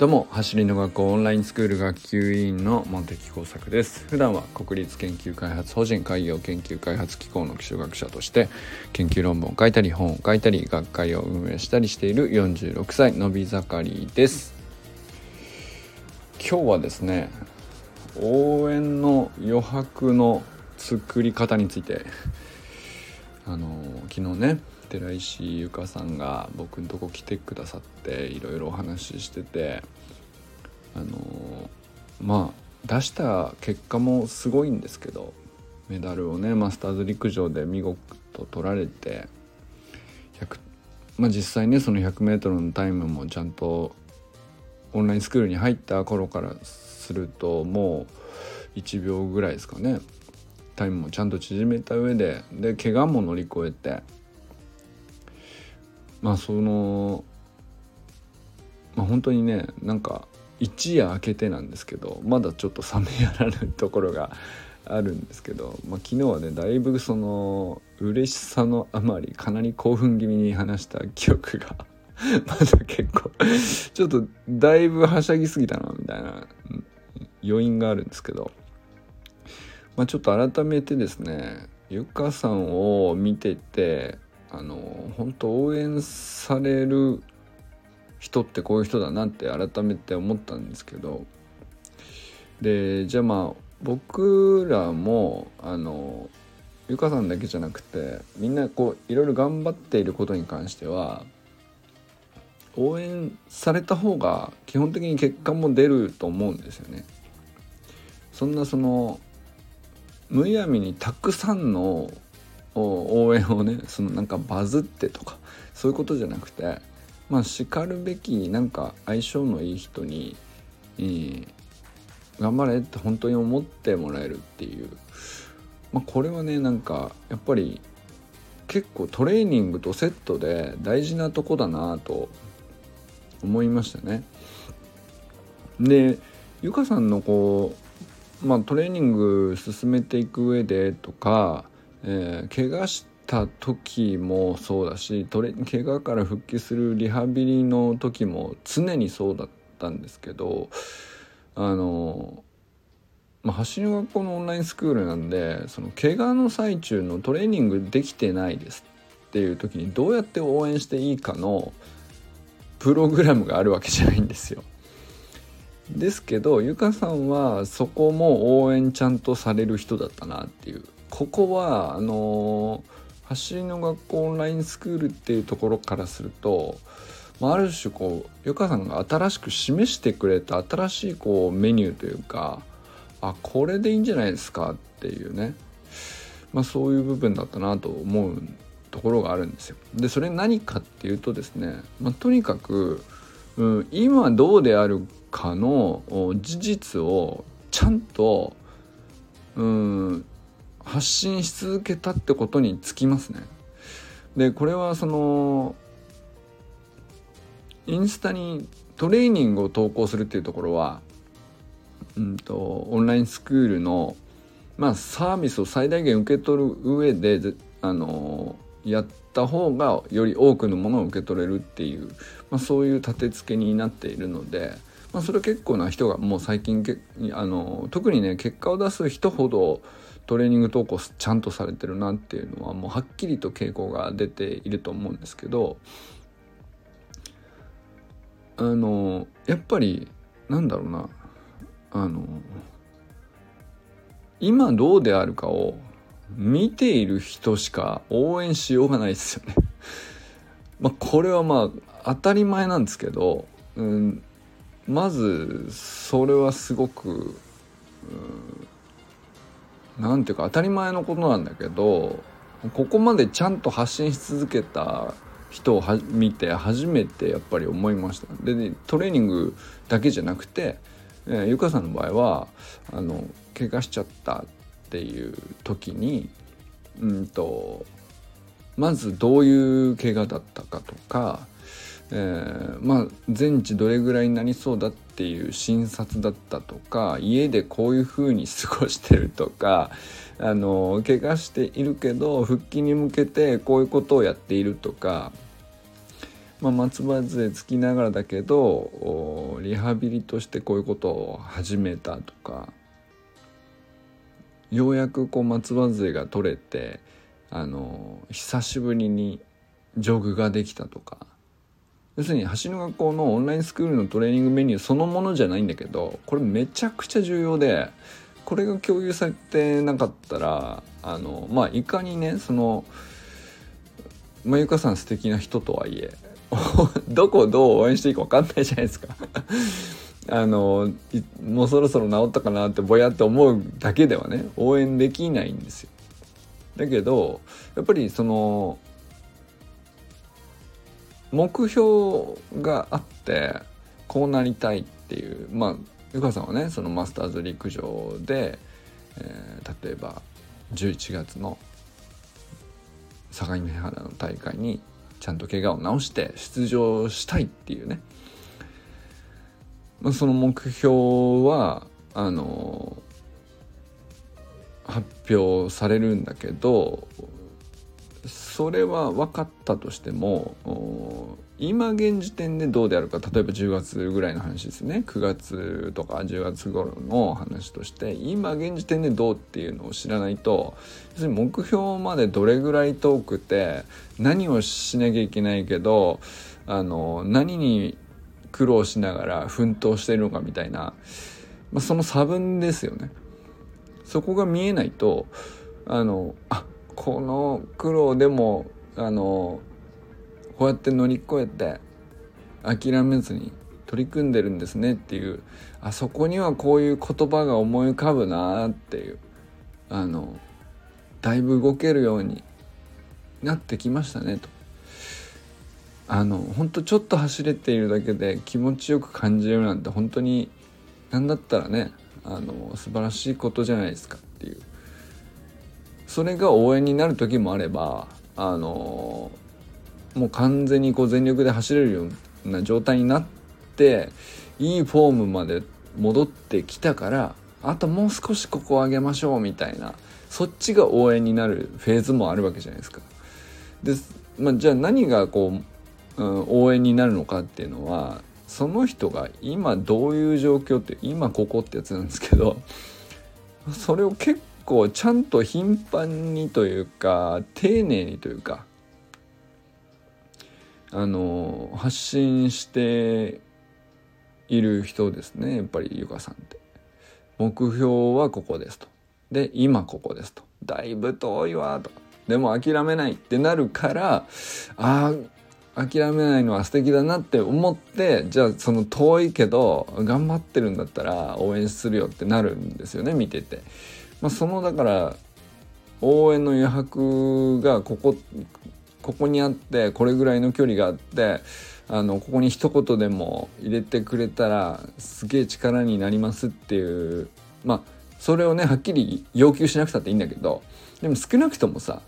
どうも走りの学校オンラインスクール学級委員の茂木耕作です。普段は国立研究開発法人海洋研究開発機構の気象学者として研究論文を書いたり本を書いたり学会を運営したりしている46歳のび盛りです。今日はですね応援の余白の作り方についてあの昨日ね寺石由香さんが僕のとこ来てくださっていろいろお話ししててあのまあ出した結果もすごいんですけどメダルをねマスターズ陸上で見事取られて100まあ、実際ねその 100m のタイムもちゃんとオンラインスクールに入った頃からするともう1秒ぐらいですかね。タイムもちゃんと縮めた上でで怪我も乗り越えてまあそのまあ本当にねなんか一夜明けてなんですけどまだちょっと冷めやらぬところがあるんですけど、まあ、昨日はねだいぶその嬉しさのあまりかなり興奮気味に話した記憶が まだ結構ちょっとだいぶはしゃぎすぎたなみたいな余韻があるんですけど、まあ、ちょっと改めてですねゆかさんを見ててあの本当応援される人ってこういう人だなって改めて思ったんですけどでじゃあまあ僕らもあのゆかさんだけじゃなくてみんなこういろいろ頑張っていることに関しては応援された方が基本的に結果も出ると思うんですよね。そんなそのむやみにたくさんの応援をねそのなんかバズってとかそういうことじゃなくてまあしかるべきなんか相性のいい人に、えー、頑張れって本当に思ってもらえるっていう、まあ、これはねなんかやっぱり結構トレーニングとセットで大事なとこだなと思いましたね。でゆかさんのこう、まあ、トレーニング進めていく上でとかえー、怪我した時もそうだしトレ怪我から復帰するリハビリの時も常にそうだったんですけどあのまあ、走りの学校のオンラインスクールなんでその怪我の最中のトレーニングできてないですっていう時にどうやって応援していいかのプログラムがあるわけじゃないんですよ。ですけどゆかさんはそこも応援ちゃんとされる人だったなっていうここはあの走りの学校オンラインスクールっていうところからするとまある種こうゆかさんが新しく示してくれた新しいこうメニューというかあこれでいいんじゃないですかっていうね、まあ、そういう部分だったなと思うところがあるんですよ。でそれ何かっていうとですね、まあ、とにかく、うん、今どうであるかの事実をちゃんと、うん、発信し続けたってことにつきますね。でこれはそのインスタにトレーニングを投稿するっていうところは、うんと、オンラインスクールの、まあ、サービスを最大限受け取る上であのやった方がより多くのものを受け取れるっていう、まあ、そういう立て付けになっているので、まあ、それ結構な人がもう最近あの特にね結果を出す人ほどトレーニング投稿ちゃんとされてるなっていうのはもうはっきりと傾向が出ていると思うんですけどあのやっぱりなんだろうなあの今どうであるかを見ている人しか応援しようがないですよね。まこれはまあ当たり前なんですけど、うん、まずそれはすごく、うん何ていうか当たり前のことなんだけどここまでちゃんと発信し続けた人を見て初めてやっぱり思いました。で、トレーニングだけじゃなくて、えー、ゆかさんの場合はあの怪我しちゃった。っていう時にうんとまずどういう怪我だったかとかえー、まあ全治どれぐらいになりそうだっていう診察だったとか家でこういうふうに過ごしてるとか あの怪我しているけど復帰に向けてこういうことをやっているとかまあ、松葉杖つきながらだけどリハビリとしてこういうことを始めたとかようやくこう松葉杖が取れてあの久しぶりにジョグができたとか。要するに橋の学校のオンラインスクールのトレーニングメニューそのものじゃないんだけどこれめちゃくちゃ重要でこれが共有されてなかったらあのまあいかにねそのまゆかさん素敵な人とはいえ どこをどう応援していいか分かんないじゃないですか。あのもうそろそろ治ったかなってぼやって思うだけではね応援できないんですよ。だけどやっぱりその目標があってこうなりたいっていうまあゆかさんはねそのマスターズ陸上で、えー、例えば11月の相模原の大会にちゃんと怪我を治して出場したいっていうね、その目標はあの発表されるんだけどそれは分かったとしても今現時点でどうであるか例えば10月ぐらいの話ですね。9月とか10月頃の話として今現時点でどうっていうのを知らないと要するに目標までどれぐらい遠くて何をしなきゃいけないけどあの何に苦労しながら奮闘してるのかみたいな、まあ、その差分ですよね。そこが見えないとあのあこの苦労でもあのこうやって乗り越えて諦めずに取り組んでるんですねっていうあそこにはこういう言葉が思い浮かぶなっていうあのだいぶ動けるようになってきましたねと。あの本当ちょっと走れているだけで気持ちよく感じるなんて本当に何だったらねあの素晴らしいことじゃないですかっていうそれが応援になる時もあればあのもう完全にこう全力で走れるような状態になっていいフォームまで戻ってきたからあともう少しここを上げましょうみたいなそっちが応援になるフェーズもあるわけじゃないですか。で、まあ、じゃあ何がこう、うん、応援になるのかっていうのはその人が今どういう状況って今ここってやつなんですけどそれを結構ちゃんと頻繁にというか丁寧にというかあの発信している人ですねやっぱりゆかさんって。目標はここですと。で今ここですと。だいぶ遠いわと。でも諦めないってなるからああ諦めないのは素敵だなって思ってじゃあその遠いけど頑張ってるんだったら応援するよってなるんですよね見てて。まあ、そのだから応援の余白がここここにあってこれぐらいの距離があってあのここに一言でも入れてくれたらすげえ力になりますっていうまあそれをねはっきり要求しなくたっていいんだけどでも少なくともさ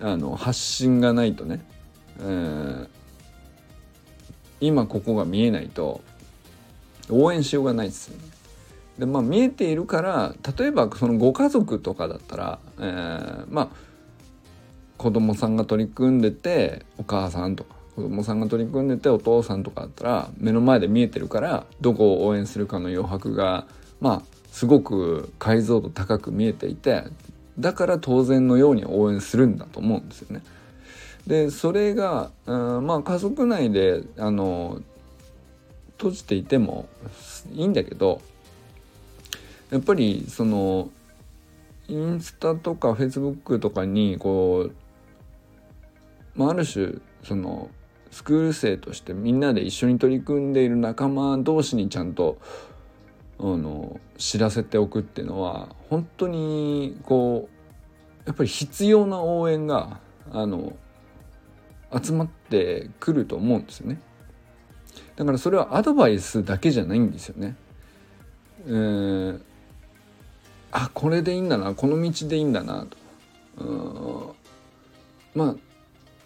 あの発信がないとね、えー、今ここが見えないと応援しようがないですよね。でまあ見えているから例えばそのご家族とかだったら、えー、まあ子供さんが取り組んでてお母さんとか子供さんが取り組んでてお父さんとかだったら目の前で見えてるからどこを応援するかの余白がまあすごく解像度高く見えていてだから当然のように応援するんだと思うんですよね。でそれが、うん、まあ家族内であの閉じていてもいいんだけどやっぱりそのインスタとかフェイスブックとかにこう、まあ、ある種そのスクール生としてみんなで一緒に取り組んでいる仲間同士にちゃんとあの知らせておくっていうのは本当にこうやっぱり必要な応援があの集まってくると思うんですよね。だからそれはアドバイスだけじゃないんですよね。えー、あこれでいいんだなこの道でいいんだなとまあ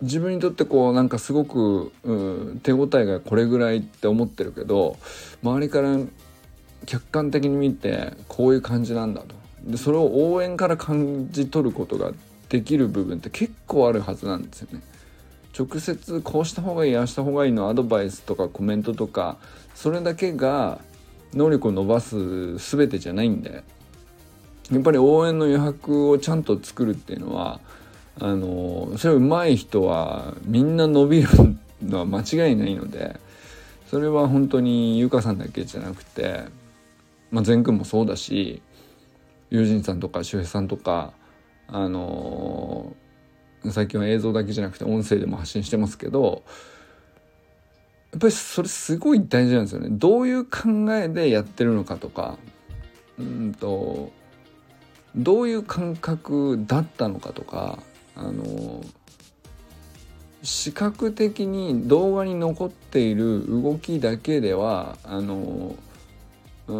自分にとってこうなんかすごく、うん、手応えがこれぐらいって思ってるけど周りから客観的に見てこういう感じなんだとでそれを応援から感じ取ることができる部分って結構あるはずなんですよね。直接こうした方がいいああした方がいいのアドバイスとかコメントとかそれだけが能力を伸ばす全てじゃないんでやっぱり応援の余白をちゃんと作るっていうのはあのそれは上手い人はみんな伸びるのは間違いないのでそれは本当に優香さんだけじゃなくて、まあ、善くんもそうだし友人さんとか周平さんとかあの最近は映像だけじゃなくて音声でも発信してますけどやっぱりそれすごい大事なんですよね。どういう考えでやってるのかとかうんとどういう感覚だったのかとかあの視覚的に動画に残っている動きだけではあのう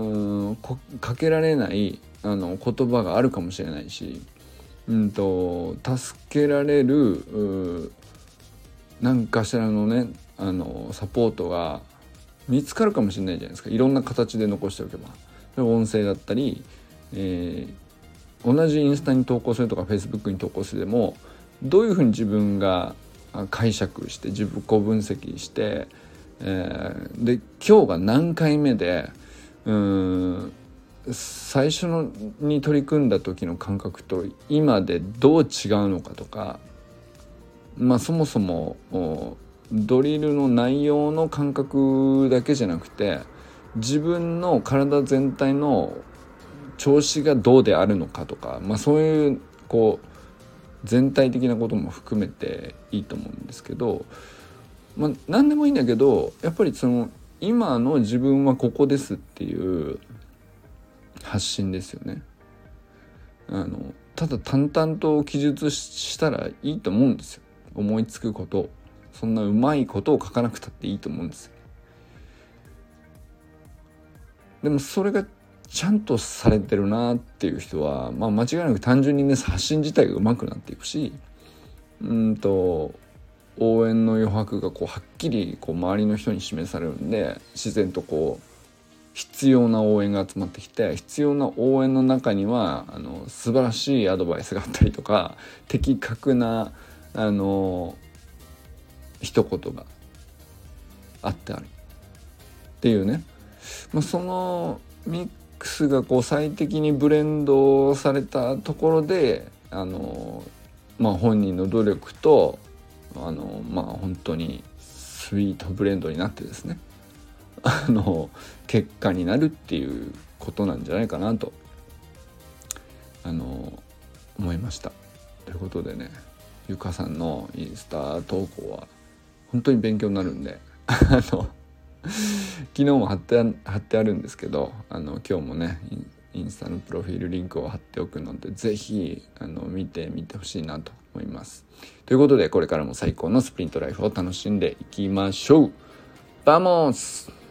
んかけられないあの言葉があるかもしれないし、うんと、助けられる何かしらのねあのサポートが見つかるかもしれないじゃないですか。いろんな形で残しておけば。音声だったり、えー、同じインスタに投稿するとかフェイスブックに投稿するでもどういうふうに自分が解釈して自己分析して、えー、で今日が何回目でうん最初のに取り組んだ時の感覚と今でどう違うのかとかまあそもそもドリルの内容の感覚だけじゃなくて自分の体全体の調子がどうであるのかとか、まあ、そういうこう全体的なことも含めていいと思うんですけど、まあ、何でもいいんだけどやっぱりその今の自分はここですっていう発信ですよね。あのただ淡々と記述したらいいと思うんですよ。思いつくことそんなうまいことを書かなくたっていいと思うんですよ。でもそれがちゃんとされてるなっていう人は、まあ、間違いなく単純にね発信自体が上手くなっていくしうんと応援の余白がこうはっきりこう周りの人に示されるんで自然とこう必要な応援が集まってきて必要な応援の中にはあの素晴らしいアドバイスがあったりとか的確なあの一言があってあるっていうね、まあ、そのミックスがこう最適にブレンドされたところであの、まあ、本人の努力とあのまあ本当にスイートブレンドになってですね。あの結果になるっていうことなんじゃないかなとあの思いました。ということでねゆかさんのインスタ投稿は本当に勉強になるんであの昨日も貼って貼ってあるんですけどあの今日もねインスタのプロフィールリンクを貼っておくので是非見てみてほしいなと思います。ということでこれからも最高のスプリントライフを楽しんでいきましょうバモス